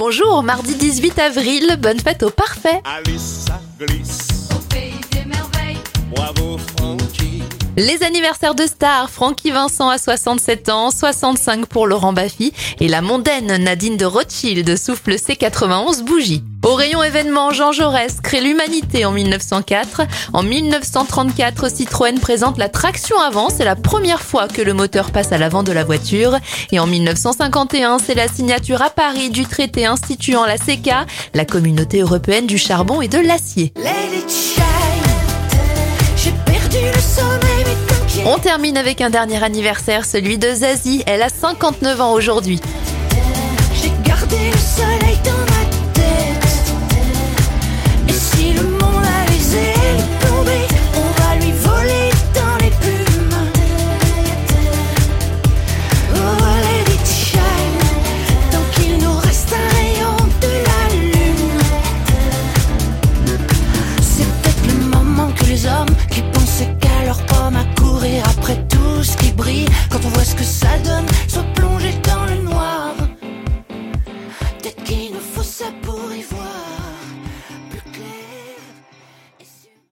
Bonjour, mardi 18 avril, bonne fête au parfait. Les anniversaires de stars, Francky Vincent à 67 ans, 65 pour Laurent Baffy et la mondaine Nadine de Rothschild souffle ses 91 bougies. Au rayon événement, Jean Jaurès crée l'humanité en 1904. En 1934, Citroën présente la traction avant, c'est la première fois que le moteur passe à l'avant de la voiture. Et en 1951, c'est la signature à Paris du traité instituant la CECA, la communauté européenne du charbon et de l'acier. On termine avec un dernier anniversaire, celui de Zazie. Elle a 59 ans aujourd'hui. J'ai gardé le soleil dans après tout ce qui brille, quand on voit ce que ça